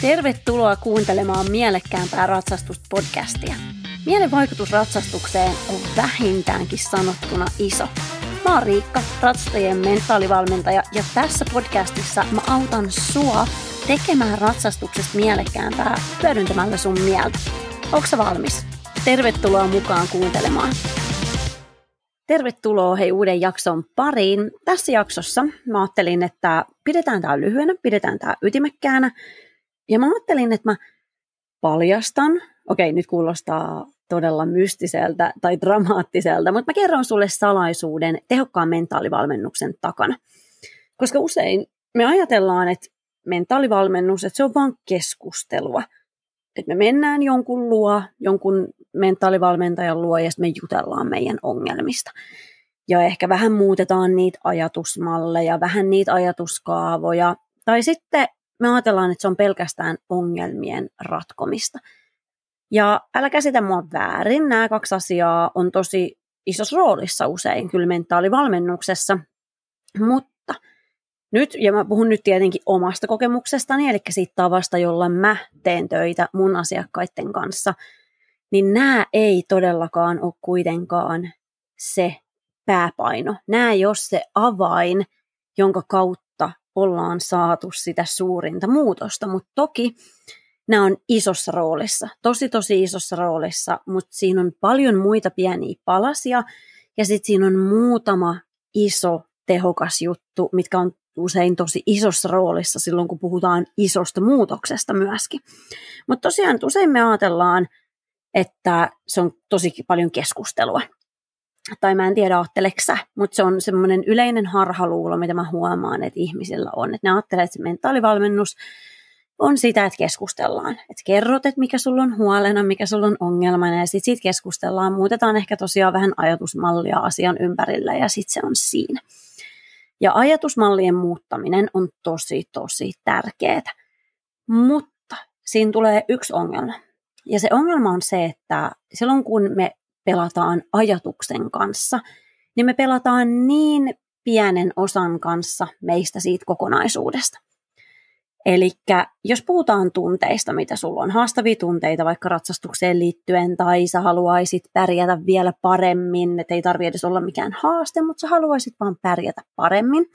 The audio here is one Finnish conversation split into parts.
Tervetuloa kuuntelemaan mielekkäämpää ratsastuspodcastia. Mielen vaikutus ratsastukseen on vähintäänkin sanottuna iso. Mä oon Riikka, ratsastajien mentaalivalmentaja, ja tässä podcastissa mä autan sua tekemään ratsastuksesta mielekkäämpää hyödyntämällä sun mieltä. Onko valmis? Tervetuloa mukaan kuuntelemaan. Tervetuloa hei uuden jakson pariin. Tässä jaksossa mä ajattelin, että pidetään tämä lyhyenä, pidetään tämä ytimekkäänä. Ja mä ajattelin, että mä paljastan, okei nyt kuulostaa todella mystiseltä tai dramaattiselta, mutta mä kerron sulle salaisuuden tehokkaan mentaalivalmennuksen takana. Koska usein me ajatellaan, että mentaalivalmennus, että se on vain keskustelua. Että me mennään jonkun luo, jonkun mentaalivalmentajan luo ja me jutellaan meidän ongelmista. Ja ehkä vähän muutetaan niitä ajatusmalleja, vähän niitä ajatuskaavoja. Tai sitten me ajatellaan, että se on pelkästään ongelmien ratkomista. Ja älä käsitä mua väärin, nämä kaksi asiaa on tosi isossa roolissa usein kyllä mentaalivalmennuksessa, mutta nyt, ja mä puhun nyt tietenkin omasta kokemuksestani, eli siitä tavasta, jolla mä teen töitä mun asiakkaiden kanssa, niin nämä ei todellakaan ole kuitenkaan se pääpaino. Nämä ei ole se avain, jonka kautta ollaan saatu sitä suurinta muutosta, mutta toki nämä on isossa roolissa, tosi tosi isossa roolissa, mutta siinä on paljon muita pieniä palasia ja sitten siinä on muutama iso tehokas juttu, mitkä on usein tosi isossa roolissa silloin, kun puhutaan isosta muutoksesta myöskin. Mutta tosiaan usein me ajatellaan, että se on tosi paljon keskustelua. Tai mä en tiedä, ajatteleksä, mutta se on semmoinen yleinen harhaluulo, mitä mä huomaan, että ihmisillä on. Että ne ajattelee, että se mentaalivalmennus on sitä, että keskustellaan. Että kerrot, että mikä sulla on huolena, mikä sulla on ongelmana, ja sitten siitä keskustellaan. Muutetaan ehkä tosiaan vähän ajatusmallia asian ympärillä, ja sitten se on siinä. Ja ajatusmallien muuttaminen on tosi, tosi tärkeää. Mutta siinä tulee yksi ongelma. Ja se ongelma on se, että silloin kun me pelataan ajatuksen kanssa, niin me pelataan niin pienen osan kanssa meistä siitä kokonaisuudesta. Eli jos puhutaan tunteista, mitä sulla on haastavia tunteita vaikka ratsastukseen liittyen, tai sä haluaisit pärjätä vielä paremmin, että ei tarvitse edes olla mikään haaste, mutta sä haluaisit vaan pärjätä paremmin,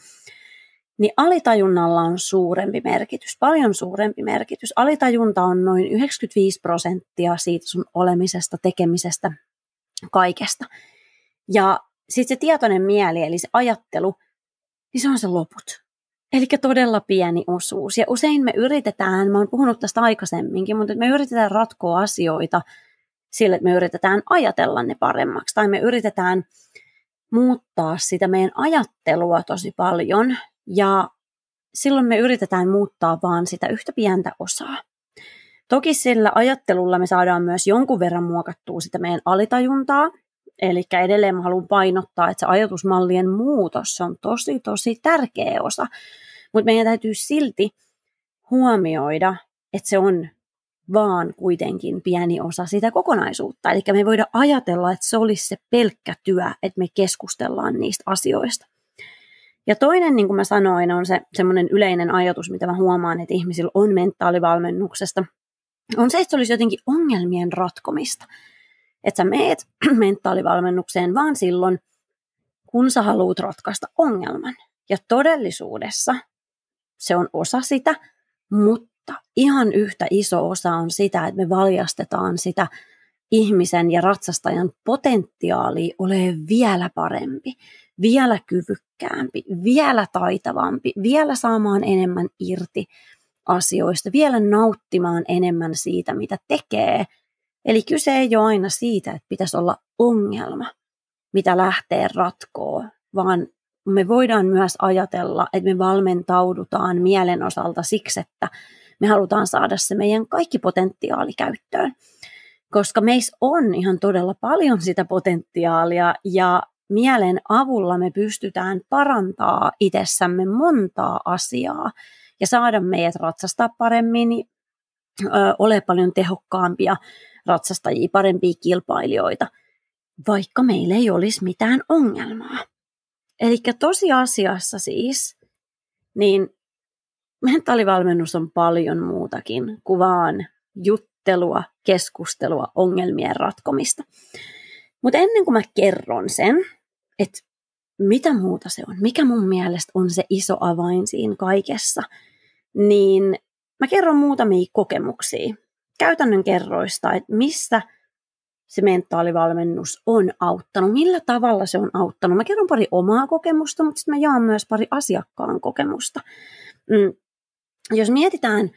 niin alitajunnalla on suurempi merkitys, paljon suurempi merkitys. Alitajunta on noin 95 prosenttia siitä sun olemisesta, tekemisestä, kaikesta. Ja sitten se tietoinen mieli, eli se ajattelu, niin se on se loput. Eli todella pieni osuus. Ja usein me yritetään, mä oon puhunut tästä aikaisemminkin, mutta me yritetään ratkoa asioita sillä, että me yritetään ajatella ne paremmaksi. Tai me yritetään muuttaa sitä meidän ajattelua tosi paljon. Ja silloin me yritetään muuttaa vaan sitä yhtä pientä osaa. Toki sillä ajattelulla me saadaan myös jonkun verran muokattua sitä meidän alitajuntaa. Eli edelleen mä haluan painottaa, että se ajatusmallien muutos on tosi, tosi tärkeä osa. Mutta meidän täytyy silti huomioida, että se on vaan kuitenkin pieni osa sitä kokonaisuutta. Eli me ei voida ajatella, että se olisi se pelkkä työ, että me keskustellaan niistä asioista. Ja toinen, niin kuin mä sanoin, on se semmoinen yleinen ajatus, mitä mä huomaan, että ihmisillä on mentaalivalmennuksesta, on se, että se olisi jotenkin ongelmien ratkomista. Että sä meet mentaalivalmennukseen vaan silloin, kun sä haluat ratkaista ongelman. Ja todellisuudessa se on osa sitä, mutta ihan yhtä iso osa on sitä, että me valjastetaan sitä ihmisen ja ratsastajan potentiaalia ole vielä parempi, vielä kyvykkäämpi, vielä taitavampi, vielä saamaan enemmän irti asioista, vielä nauttimaan enemmän siitä, mitä tekee. Eli kyse ei ole aina siitä, että pitäisi olla ongelma, mitä lähtee ratkoa, vaan me voidaan myös ajatella, että me valmentaudutaan mielen osalta siksi, että me halutaan saada se meidän kaikki potentiaali käyttöön. Koska meissä on ihan todella paljon sitä potentiaalia ja mielen avulla me pystytään parantaa itsessämme montaa asiaa ja saada meidät ratsastaa paremmin, ö, ole paljon tehokkaampia ratsastajia, parempia kilpailijoita, vaikka meillä ei olisi mitään ongelmaa. Eli tosiasiassa siis, niin mentaalivalmennus on paljon muutakin kuin vaan juttelua, keskustelua, ongelmien ratkomista. Mutta ennen kuin mä kerron sen, että mitä muuta se on, mikä mun mielestä on se iso avain siinä kaikessa, niin mä kerron muutamia kokemuksia, käytännön kerroista, että missä se mentaalivalmennus on auttanut, millä tavalla se on auttanut. Mä kerron pari omaa kokemusta, mutta sitten mä jaan myös pari asiakkaan kokemusta. Mm. Jos mietitään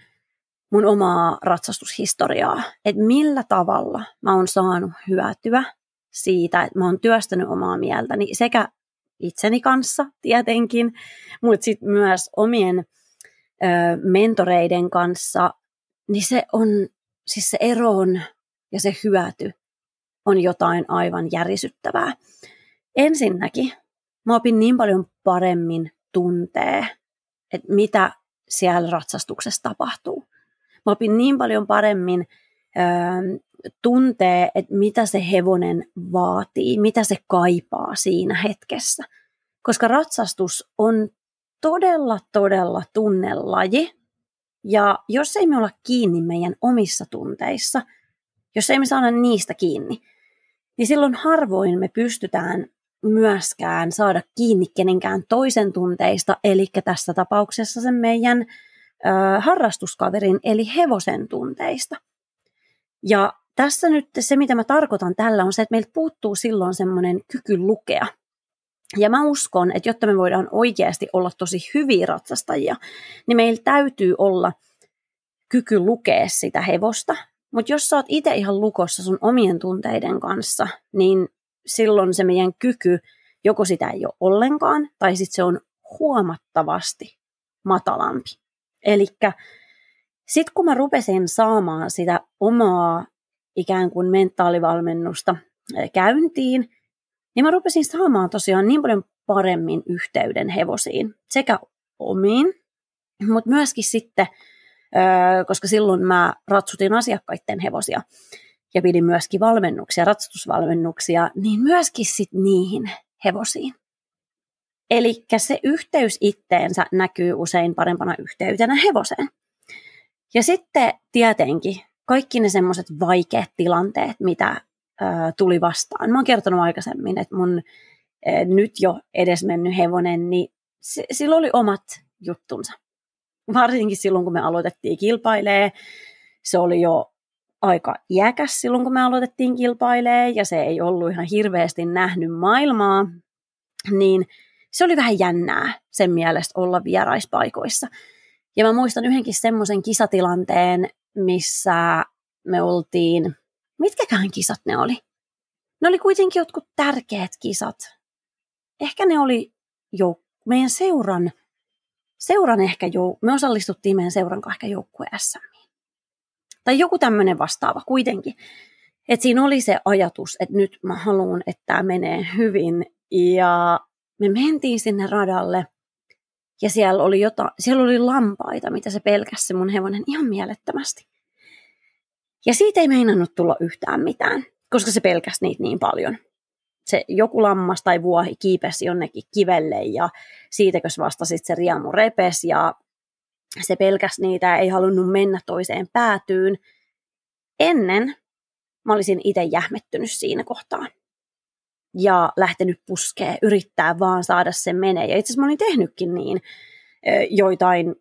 mun omaa ratsastushistoriaa, että millä tavalla mä oon saanut hyötyä siitä, että mä oon työstänyt omaa mieltäni sekä itseni kanssa tietenkin, mutta sitten myös omien mentoreiden kanssa, niin se on, siis se ero on ja se hyöty on jotain aivan järisyttävää. Ensinnäkin mä opin niin paljon paremmin tuntee, että mitä siellä ratsastuksessa tapahtuu. Mä opin niin paljon paremmin tuntee, että mitä se hevonen vaatii, mitä se kaipaa siinä hetkessä. Koska ratsastus on todella, todella tunnelaji. Ja jos ei me olla kiinni meidän omissa tunteissa, jos ei me saada niistä kiinni, niin silloin harvoin me pystytään myöskään saada kiinni kenenkään toisen tunteista, eli tässä tapauksessa sen meidän ö, harrastuskaverin eli hevosen tunteista. Ja tässä nyt se, mitä mä tarkoitan tällä, on se, että meiltä puuttuu silloin semmoinen kyky lukea. Ja mä uskon, että jotta me voidaan oikeasti olla tosi hyviä ratsastajia, niin meillä täytyy olla kyky lukea sitä hevosta. Mutta jos sä oot itse ihan lukossa sun omien tunteiden kanssa, niin silloin se meidän kyky, joko sitä ei ole ollenkaan, tai sitten se on huomattavasti matalampi. Eli sitten kun mä rupesin saamaan sitä omaa ikään kuin mentaalivalmennusta käyntiin, niin mä rupesin saamaan tosiaan niin paljon paremmin yhteyden hevosiin, sekä omiin, mutta myöskin sitten, koska silloin mä ratsutin asiakkaiden hevosia ja pidin myöskin valmennuksia, ratsastusvalmennuksia, niin myöskin sitten niihin hevosiin. Eli se yhteys itteensä näkyy usein parempana yhteytenä hevoseen. Ja sitten tietenkin kaikki ne semmoiset vaikeat tilanteet, mitä tuli vastaan. Mä oon kertonut aikaisemmin, että mun nyt jo edesmennyt hevonen, niin sillä oli omat juttunsa. Varsinkin silloin, kun me aloitettiin kilpailee. Se oli jo aika iäkäs silloin, kun me aloitettiin kilpailee, ja se ei ollut ihan hirveästi nähnyt maailmaa, niin se oli vähän jännää sen mielestä olla vieraispaikoissa. Ja mä muistan yhdenkin semmoisen kisatilanteen, missä me oltiin, mitkäkään kisat ne oli? Ne oli kuitenkin jotkut tärkeät kisat. Ehkä ne oli jo meidän seuran, seuran ehkä jo, me osallistuttiin meidän seuran ehkä joukkue SM. Tai joku tämmöinen vastaava kuitenkin. Et siinä oli se ajatus, että nyt mä haluan, että tämä menee hyvin. Ja me mentiin sinne radalle ja siellä oli, jota, siellä oli lampaita, mitä se pelkäsi mun hevonen ihan mielettömästi. Ja siitä ei meinannut tulla yhtään mitään, koska se pelkäsi niitä niin paljon. Se joku lammas tai vuohi kiipesi jonnekin kivelle ja siitäkös vasta sitten se riamu repes ja se pelkäsi niitä ja ei halunnut mennä toiseen päätyyn. Ennen mä olisin itse jähmettynyt siinä kohtaa ja lähtenyt puskee, yrittää vaan saada sen menee. Ja itse asiassa mä olin tehnytkin niin joitain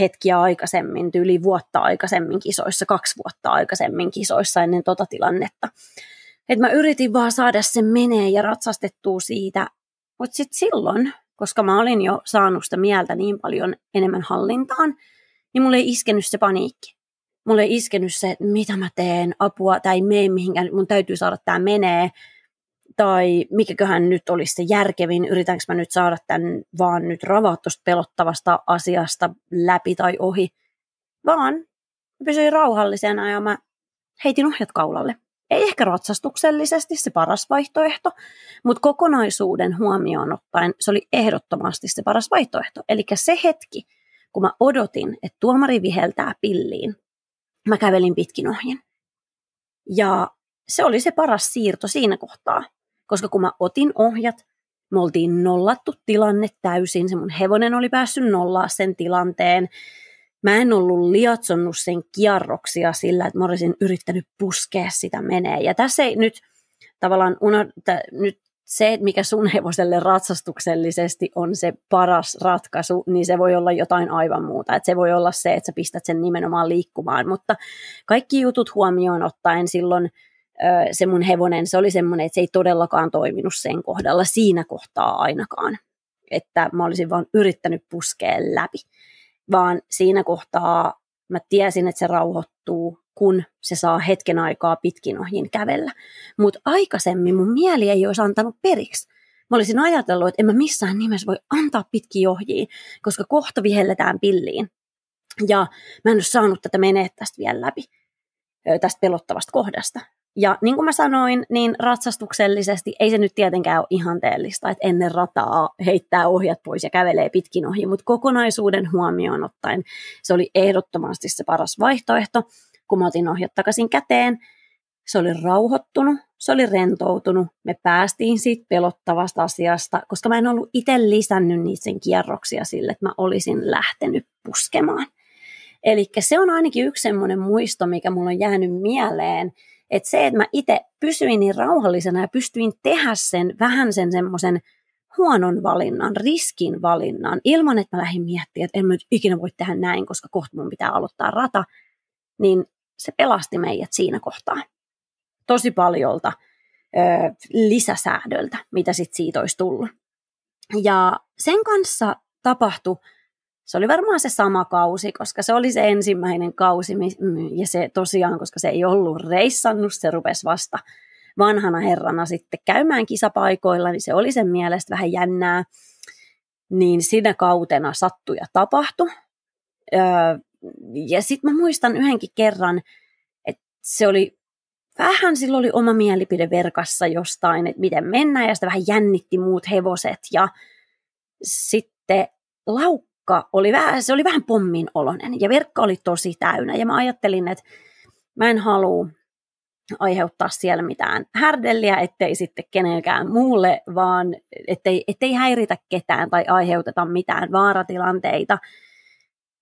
hetkiä aikaisemmin, yli vuotta aikaisemmin kisoissa, kaksi vuotta aikaisemmin kisoissa ennen tota tilannetta. Et mä yritin vaan saada sen menee ja ratsastettua siitä, mutta sitten silloin, koska mä olin jo saanut sitä mieltä niin paljon enemmän hallintaan, niin mulle ei iskenyt se paniikki. Mulle ei iskenyt se, että mitä mä teen, apua tai mene mihinkään, mun täytyy saada tämä menee, tai mikäköhän nyt olisi se järkevin, yritänkö mä nyt saada tämän vaan nyt ravaa tuosta pelottavasta asiasta läpi tai ohi, vaan mä pysyin rauhallisena ja mä heitin ohjat kaulalle. Ei ehkä ratsastuksellisesti se paras vaihtoehto, mutta kokonaisuuden huomioon ottaen se oli ehdottomasti se paras vaihtoehto. Eli se hetki, kun mä odotin, että tuomari viheltää pilliin, mä kävelin pitkin ohjen. Ja se oli se paras siirto siinä kohtaa, koska kun mä otin ohjat, Me oltiin nollattu tilanne täysin, se mun hevonen oli päässyt nollaa sen tilanteen. Mä en ollut liatsonnut sen kierroksia sillä, että mä olisin yrittänyt puskea sitä menee. Ja tässä ei nyt tavallaan unohda, nyt se, mikä sun hevoselle ratsastuksellisesti on se paras ratkaisu, niin se voi olla jotain aivan muuta. Et se voi olla se, että sä pistät sen nimenomaan liikkumaan, mutta kaikki jutut huomioon ottaen silloin se mun hevonen, se oli semmoinen, että se ei todellakaan toiminut sen kohdalla siinä kohtaa ainakaan. Että mä olisin vaan yrittänyt puskea läpi. Vaan siinä kohtaa mä tiesin, että se rauhoittuu, kun se saa hetken aikaa pitkin ohin kävellä. Mutta aikaisemmin mun mieli ei olisi antanut periksi. Mä olisin ajatellut, että en mä missään nimessä voi antaa pitkiä ohjia, koska kohta vihelletään pilliin. Ja mä en ole saanut tätä menee tästä vielä läpi, tästä pelottavasta kohdasta. Ja niin kuin mä sanoin, niin ratsastuksellisesti ei se nyt tietenkään ole ihanteellista, että ennen rataa heittää ohjat pois ja kävelee pitkin ohi, mutta kokonaisuuden huomioon ottaen se oli ehdottomasti se paras vaihtoehto kun mä otin ohjat takaisin käteen, se oli rauhoittunut, se oli rentoutunut, me päästiin siitä pelottavasta asiasta, koska mä en ollut itse lisännyt niitä sen kierroksia sille, että mä olisin lähtenyt puskemaan. Eli se on ainakin yksi semmoinen muisto, mikä mulla on jäänyt mieleen, että se, että mä itse pysyin niin rauhallisena ja pystyin tehdä sen vähän sen semmoisen huonon valinnan, riskin valinnan, ilman että mä lähdin miettimään, että en mä nyt ikinä voi tehdä näin, koska kohta mun pitää aloittaa rata, niin se pelasti meidät siinä kohtaa tosi paljolta ö, lisäsäädöltä, mitä sit siitä olisi tullut. Ja sen kanssa tapahtui, se oli varmaan se sama kausi, koska se oli se ensimmäinen kausi, ja se tosiaan, koska se ei ollut reissannut, se rupesi vasta vanhana herrana sitten käymään kisapaikoilla, niin se oli sen mielestä vähän jännää. Niin siinä kautena sattui ja tapahtui. Öö, ja sitten mä muistan yhdenkin kerran, että se oli vähän silloin oli oma mielipide verkassa jostain, että miten mennään, ja sitä vähän jännitti muut hevoset, ja sitten laukka oli vähän, se oli vähän pommin olonen, ja verkka oli tosi täynnä, ja mä ajattelin, että mä en halua aiheuttaa siellä mitään härdelliä, ettei sitten kenenkään muulle, vaan ettei, ettei häiritä ketään tai aiheuteta mitään vaaratilanteita.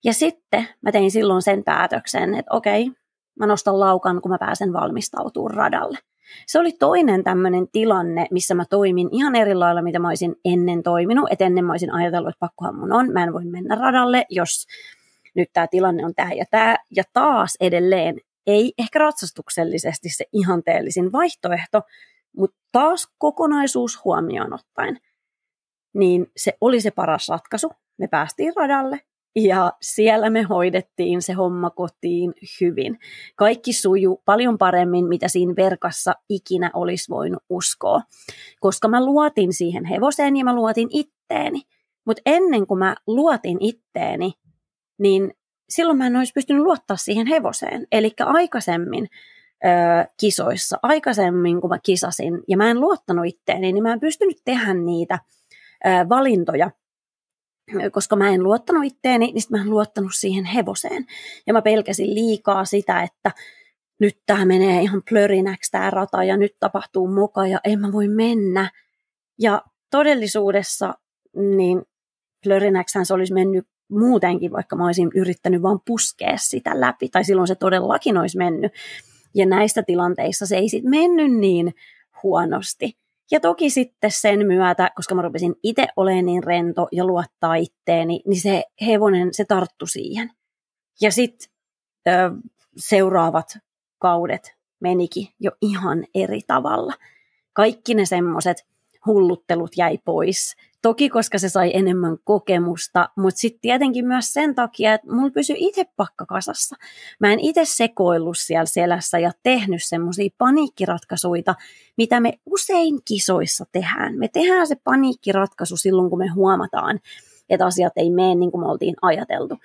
Ja sitten mä tein silloin sen päätöksen, että okei, mä nostan laukan, kun mä pääsen valmistautumaan radalle. Se oli toinen tämmöinen tilanne, missä mä toimin ihan eri lailla, mitä mä olisin ennen toiminut. Että ennen mä olisin ajatellut, että pakkohan mun on, mä en voi mennä radalle, jos nyt tämä tilanne on tämä ja tämä. Ja taas edelleen, ei ehkä ratsastuksellisesti se ihanteellisin vaihtoehto, mutta taas kokonaisuus huomioon ottaen, niin se oli se paras ratkaisu. Me päästiin radalle, ja siellä me hoidettiin se homma kotiin hyvin. Kaikki suju paljon paremmin, mitä siinä verkassa ikinä olisi voinut uskoa. Koska mä luotin siihen hevoseen ja mä luotin itteeni. Mutta ennen kuin mä luotin itteeni, niin silloin mä en olisi pystynyt luottaa siihen hevoseen. Eli aikaisemmin ö, kisoissa, aikaisemmin kun mä kisasin ja mä en luottanut itteeni, niin mä en pystynyt tehdä niitä ö, valintoja, koska mä en luottanut itteeni, niin mä en luottanut siihen hevoseen. Ja mä pelkäsin liikaa sitä, että nyt tämä menee ihan plörinäksi tämä rata ja nyt tapahtuu moka ja en mä voi mennä. Ja todellisuudessa niin plörinäksään se olisi mennyt muutenkin, vaikka mä olisin yrittänyt vaan puskea sitä läpi, tai silloin se todellakin olisi mennyt. Ja näistä tilanteissa se ei sitten mennyt niin huonosti. Ja toki sitten sen myötä, koska mä rupesin itse olemaan niin rento ja luottaa itteeni, niin se hevonen, se tarttu siihen. Ja sitten seuraavat kaudet menikin jo ihan eri tavalla. Kaikki ne semmoiset hulluttelut jäi pois. Toki koska se sai enemmän kokemusta, mutta sitten tietenkin myös sen takia, että mulla pysyi itse pakka kasassa. Mä en itse sekoillut siellä selässä ja tehnyt semmoisia paniikkiratkaisuja, mitä me usein kisoissa tehdään. Me tehdään se paniikkiratkaisu silloin, kun me huomataan, että asiat ei mene niin kuin me oltiin ajateltu.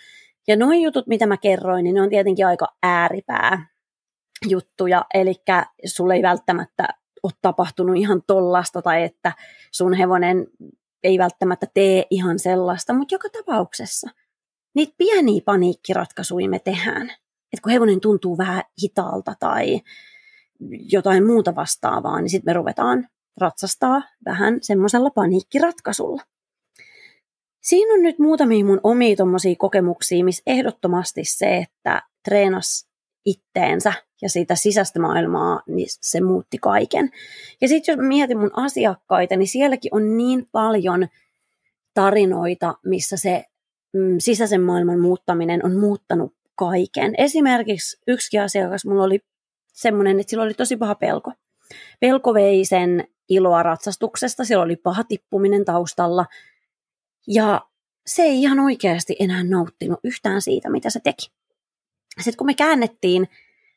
Ja noin jutut, mitä mä kerroin, niin ne on tietenkin aika ääripää juttuja, eli sulle ei välttämättä ole tapahtunut ihan tollasta tai että sun hevonen ei välttämättä tee ihan sellaista, mutta joka tapauksessa niitä pieniä paniikkiratkaisuja me tehdään. Että kun hevonen tuntuu vähän hitaalta tai jotain muuta vastaavaa, niin sitten me ruvetaan ratsastaa vähän semmoisella paniikkiratkaisulla. Siinä on nyt muutamia mun omia kokemuksia, missä ehdottomasti se, että treenas itteensä ja sitä sisäistä maailmaa, niin se muutti kaiken. Ja sitten jos mietin mun asiakkaita, niin sielläkin on niin paljon tarinoita, missä se mm, sisäisen maailman muuttaminen on muuttanut kaiken. Esimerkiksi yksi asiakas mulla oli semmoinen, että sillä oli tosi paha pelko. Pelko vei sen iloa ratsastuksesta, sillä oli paha tippuminen taustalla. Ja se ei ihan oikeasti enää nauttinut yhtään siitä, mitä se teki. Sitten kun me käännettiin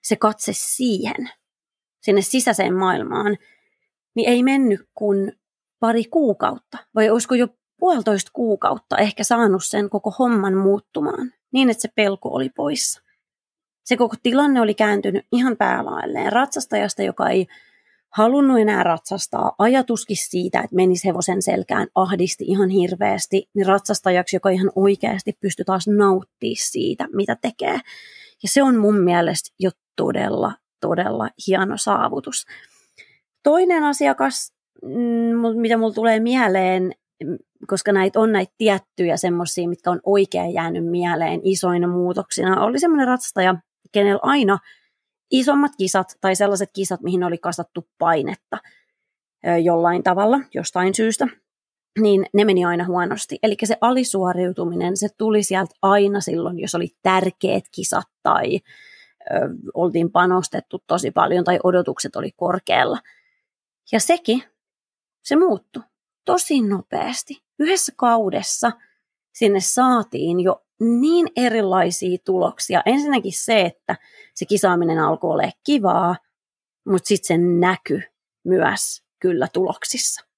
se katse siihen, sinne sisäiseen maailmaan, niin ei mennyt kuin pari kuukautta, vai olisiko jo puolitoista kuukautta ehkä saanut sen koko homman muuttumaan, niin että se pelko oli poissa. Se koko tilanne oli kääntynyt ihan päälailleen ratsastajasta, joka ei halunnut enää ratsastaa. Ajatuskin siitä, että menisi hevosen selkään, ahdisti ihan hirveästi, niin ratsastajaksi, joka ihan oikeasti pystyi taas nauttimaan siitä, mitä tekee. Ja se on mun mielestä jo todella, todella hieno saavutus. Toinen asiakas, mm, mitä mulla tulee mieleen, koska näitä on näitä tiettyjä semmoisia, mitkä on oikein jäänyt mieleen isoina muutoksina, oli semmoinen ratsastaja, kenellä aina isommat kisat tai sellaiset kisat, mihin oli kasattu painetta jollain tavalla, jostain syystä, niin ne meni aina huonosti. Eli se alisuoriutuminen, se tuli sieltä aina silloin, jos oli tärkeät kisat tai ö, oltiin panostettu tosi paljon tai odotukset oli korkealla. Ja sekin, se muuttui tosi nopeasti. Yhdessä kaudessa sinne saatiin jo niin erilaisia tuloksia. Ensinnäkin se, että se kisaaminen alkoi olla kivaa, mutta sitten se näky myös kyllä tuloksissa.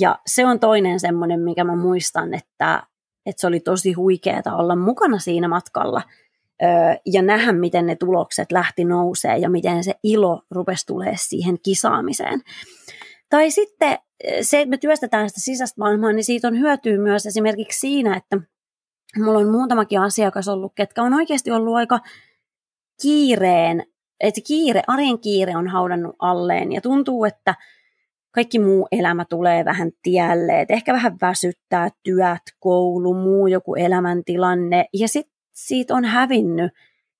Ja se on toinen semmoinen, mikä mä muistan, että, että se oli tosi huikeaa olla mukana siinä matkalla öö, ja nähdä, miten ne tulokset lähti nousee ja miten se ilo rupesi tulee siihen kisaamiseen. Tai sitten se, että me työstetään sitä sisäistä maailmaa, niin siitä on hyötyä myös esimerkiksi siinä, että mulla on muutamakin asiakas ollut, ketkä on oikeasti ollut aika kiireen, että kiire, arjen kiire on haudannut alleen ja tuntuu, että kaikki muu elämä tulee vähän tielle, että ehkä vähän väsyttää työt, koulu, muu joku elämäntilanne ja sitten siitä on hävinnyt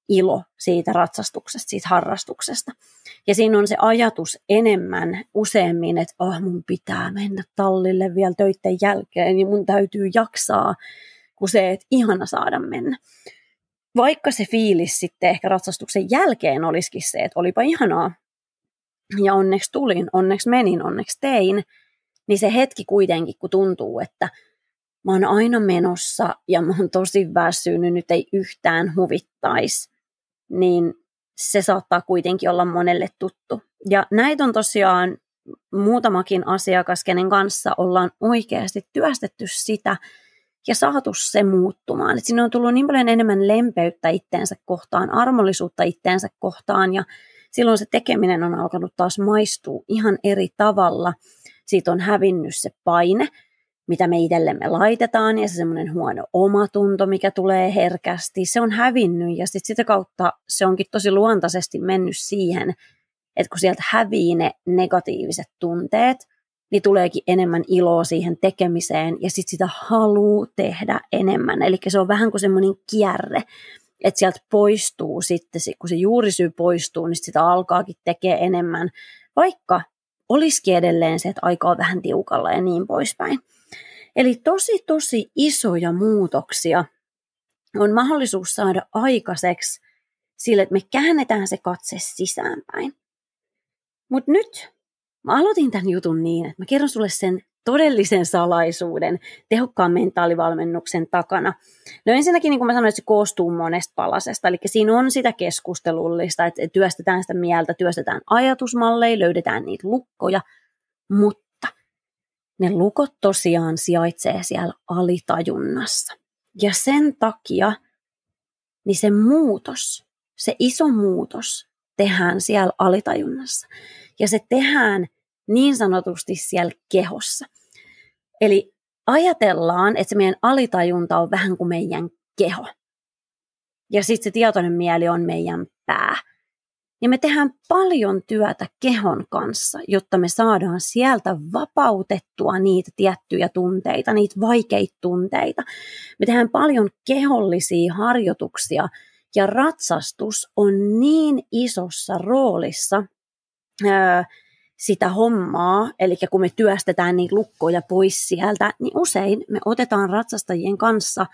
ilo siitä ratsastuksesta, siitä harrastuksesta. Ja siinä on se ajatus enemmän useammin, että oh, mun pitää mennä tallille vielä töiden jälkeen ja mun täytyy jaksaa, kuin se, että ihana saada mennä. Vaikka se fiilis sitten ehkä ratsastuksen jälkeen olisikin se, että olipa ihanaa, ja onneksi tulin, onneksi menin, onneksi tein, niin se hetki kuitenkin, kun tuntuu, että mä oon aina menossa ja mä oon tosi väsynyt, nyt ei yhtään huvittaisi, niin se saattaa kuitenkin olla monelle tuttu. Ja näitä on tosiaan muutamakin asiakas, kenen kanssa ollaan oikeasti työstetty sitä ja saatu se muuttumaan. Et sinne on tullut niin paljon enemmän lempeyttä itteensä kohtaan, armollisuutta itteensä kohtaan ja silloin se tekeminen on alkanut taas maistua ihan eri tavalla. Siitä on hävinnyt se paine, mitä me itsellemme laitetaan ja se semmoinen huono omatunto, mikä tulee herkästi, se on hävinnyt ja sitten sitä kautta se onkin tosi luontaisesti mennyt siihen, että kun sieltä hävii ne negatiiviset tunteet, niin tuleekin enemmän iloa siihen tekemiseen ja sitten sitä haluaa tehdä enemmän. Eli se on vähän kuin semmoinen kierre, että sieltä poistuu sitten, kun se juurisyy poistuu, niin sitä alkaakin tekee enemmän, vaikka olisikin edelleen se, että aika on vähän tiukalla ja niin poispäin. Eli tosi tosi isoja muutoksia on mahdollisuus saada aikaiseksi sille, että me käännetään se katse sisäänpäin. Mutta nyt mä aloitin tämän jutun niin, että mä kerron sulle sen todellisen salaisuuden tehokkaan mentaalivalmennuksen takana. No ensinnäkin, niin kuin mä sanoin, että se koostuu monesta palasesta, eli siinä on sitä keskustelullista, että työstetään sitä mieltä, työstetään ajatusmalleja, löydetään niitä lukkoja, mutta ne lukot tosiaan sijaitsee siellä alitajunnassa. Ja sen takia niin se muutos, se iso muutos tehdään siellä alitajunnassa. Ja se tehdään niin sanotusti siellä kehossa. Eli ajatellaan, että se meidän alitajunta on vähän kuin meidän keho. Ja sitten se tietoinen mieli on meidän pää. Ja me tehdään paljon työtä kehon kanssa, jotta me saadaan sieltä vapautettua niitä tiettyjä tunteita, niitä vaikeita tunteita. Me tehdään paljon kehollisia harjoituksia ja ratsastus on niin isossa roolissa öö, sitä hommaa, eli kun me työstetään niitä lukkoja pois sieltä, niin usein me otetaan ratsastajien kanssa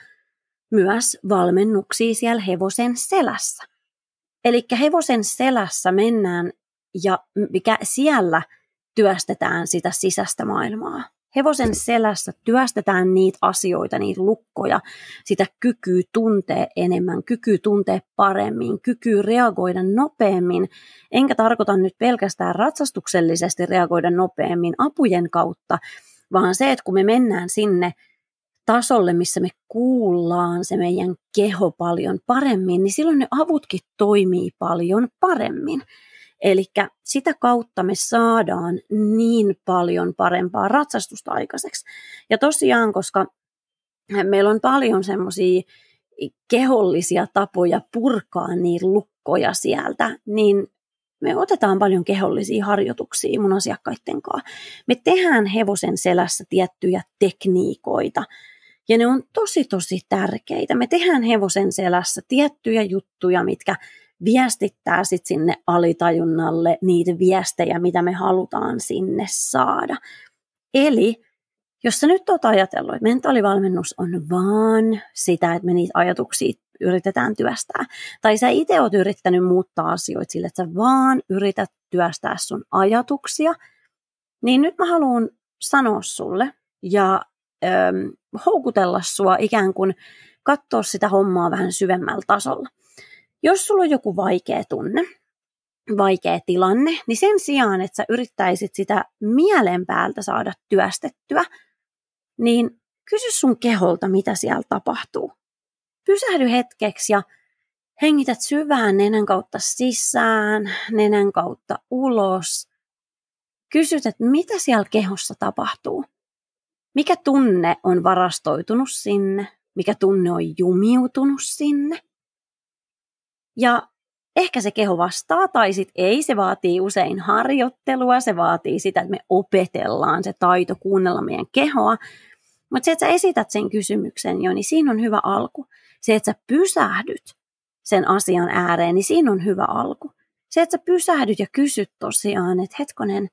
myös valmennuksia siellä hevosen selässä. Eli hevosen selässä mennään ja mikä siellä työstetään sitä sisäistä maailmaa. Hevosen selässä työstetään niitä asioita, niitä lukkoja, sitä kykyä tuntea enemmän, kykyä tuntea paremmin, kykyä reagoida nopeammin. Enkä tarkoita nyt pelkästään ratsastuksellisesti reagoida nopeammin apujen kautta, vaan se, että kun me mennään sinne tasolle, missä me kuullaan se meidän keho paljon paremmin, niin silloin ne avutkin toimii paljon paremmin. Eli sitä kautta me saadaan niin paljon parempaa ratsastusta aikaiseksi. Ja tosiaan, koska meillä on paljon semmoisia kehollisia tapoja purkaa niitä lukkoja sieltä, niin me otetaan paljon kehollisia harjoituksia mun asiakkaiden kanssa. Me tehdään hevosen selässä tiettyjä tekniikoita, ja ne on tosi tosi tärkeitä. Me tehdään hevosen selässä tiettyjä juttuja, mitkä viestittää sit sinne alitajunnalle niitä viestejä, mitä me halutaan sinne saada. Eli jos sä nyt oot ajatellut, että mentaalivalmennus on vaan sitä, että me niitä ajatuksia yritetään työstää, tai sä itse oot yrittänyt muuttaa asioita sille, että sä vaan yrität työstää sun ajatuksia, niin nyt mä haluan sanoa sulle ja äm, houkutella sua ikään kuin katsoa sitä hommaa vähän syvemmällä tasolla. Jos sulla on joku vaikea tunne, vaikea tilanne, niin sen sijaan, että sä yrittäisit sitä mielen päältä saada työstettyä, niin kysy sun keholta, mitä siellä tapahtuu. Pysähdy hetkeksi ja hengität syvään nenän kautta sisään, nenän kautta ulos. Kysyt, että mitä siellä kehossa tapahtuu. Mikä tunne on varastoitunut sinne? Mikä tunne on jumiutunut sinne? Ja ehkä se keho vastaa, tai sitten ei, se vaatii usein harjoittelua, se vaatii sitä, että me opetellaan se taito kuunnella meidän kehoa. Mutta se, että sä esität sen kysymyksen jo, niin siinä on hyvä alku. Se, että sä pysähdyt sen asian ääreen, niin siinä on hyvä alku. Se, että sä pysähdyt ja kysyt tosiaan, että hetkonen,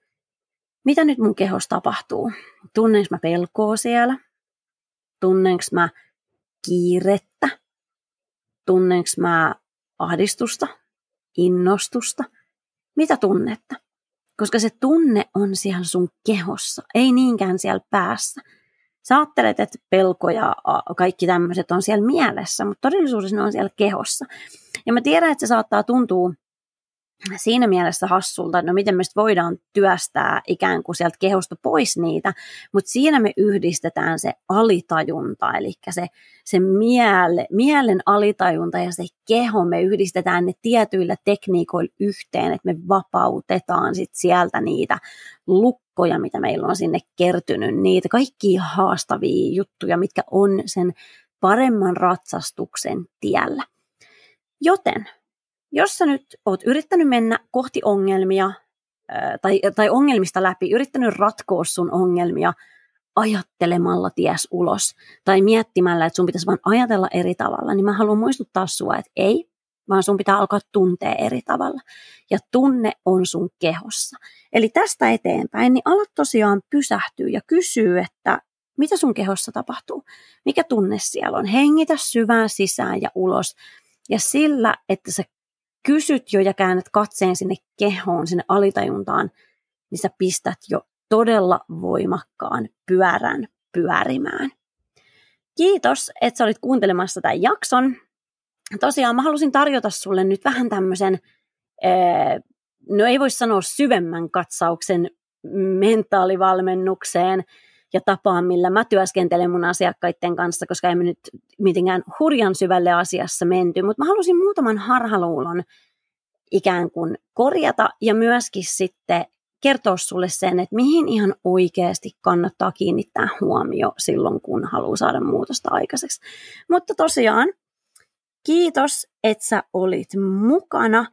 mitä nyt mun kehossa tapahtuu? Tunnenko mä pelkoa siellä? Tunnenko mä kiirettä? Tunnenko mä ahdistusta, innostusta, mitä tunnetta. Koska se tunne on siellä sun kehossa, ei niinkään siellä päässä. Sä ajattelet, että pelko ja kaikki tämmöiset on siellä mielessä, mutta todellisuudessa ne on siellä kehossa. Ja mä tiedän, että se saattaa tuntua siinä mielessä hassulta, että no miten me voidaan työstää ikään kuin sieltä kehosta pois niitä, mutta siinä me yhdistetään se alitajunta, eli se, se miele, mielen alitajunta ja se keho, me yhdistetään ne tietyillä tekniikoilla yhteen, että me vapautetaan sit sieltä niitä lukkoja, mitä meillä on sinne kertynyt, niitä kaikkia haastavia juttuja, mitkä on sen paremman ratsastuksen tiellä. Joten jos sä nyt oot yrittänyt mennä kohti ongelmia tai, tai ongelmista läpi, yrittänyt ratkoa sun ongelmia ajattelemalla ties ulos tai miettimällä, että sun pitäisi vain ajatella eri tavalla, niin mä haluan muistuttaa sua, että ei, vaan sun pitää alkaa tuntea eri tavalla. Ja tunne on sun kehossa. Eli tästä eteenpäin, niin alat tosiaan pysähtyä ja kysyä, että mitä sun kehossa tapahtuu? Mikä tunne siellä on? Hengitä syvään sisään ja ulos. Ja sillä, että sä kysyt jo ja käännät katseen sinne kehoon, sinne alitajuntaan, niin sä pistät jo todella voimakkaan pyörän pyörimään. Kiitos, että sä olit kuuntelemassa tämän jakson. Tosiaan mä halusin tarjota sulle nyt vähän tämmöisen, no ei voi sanoa syvemmän katsauksen mentaalivalmennukseen ja tapaan, millä mä työskentelen mun asiakkaiden kanssa, koska emme nyt mitenkään hurjan syvälle asiassa menty, mutta mä halusin muutaman harhaluulon ikään kuin korjata ja myöskin sitten kertoa sulle sen, että mihin ihan oikeasti kannattaa kiinnittää huomio silloin, kun haluaa saada muutosta aikaiseksi. Mutta tosiaan, kiitos, että sä olit mukana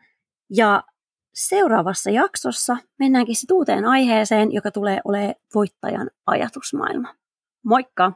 ja seuraavassa jaksossa mennäänkin sitten uuteen aiheeseen, joka tulee olemaan voittajan ajatusmaailma. Moikka!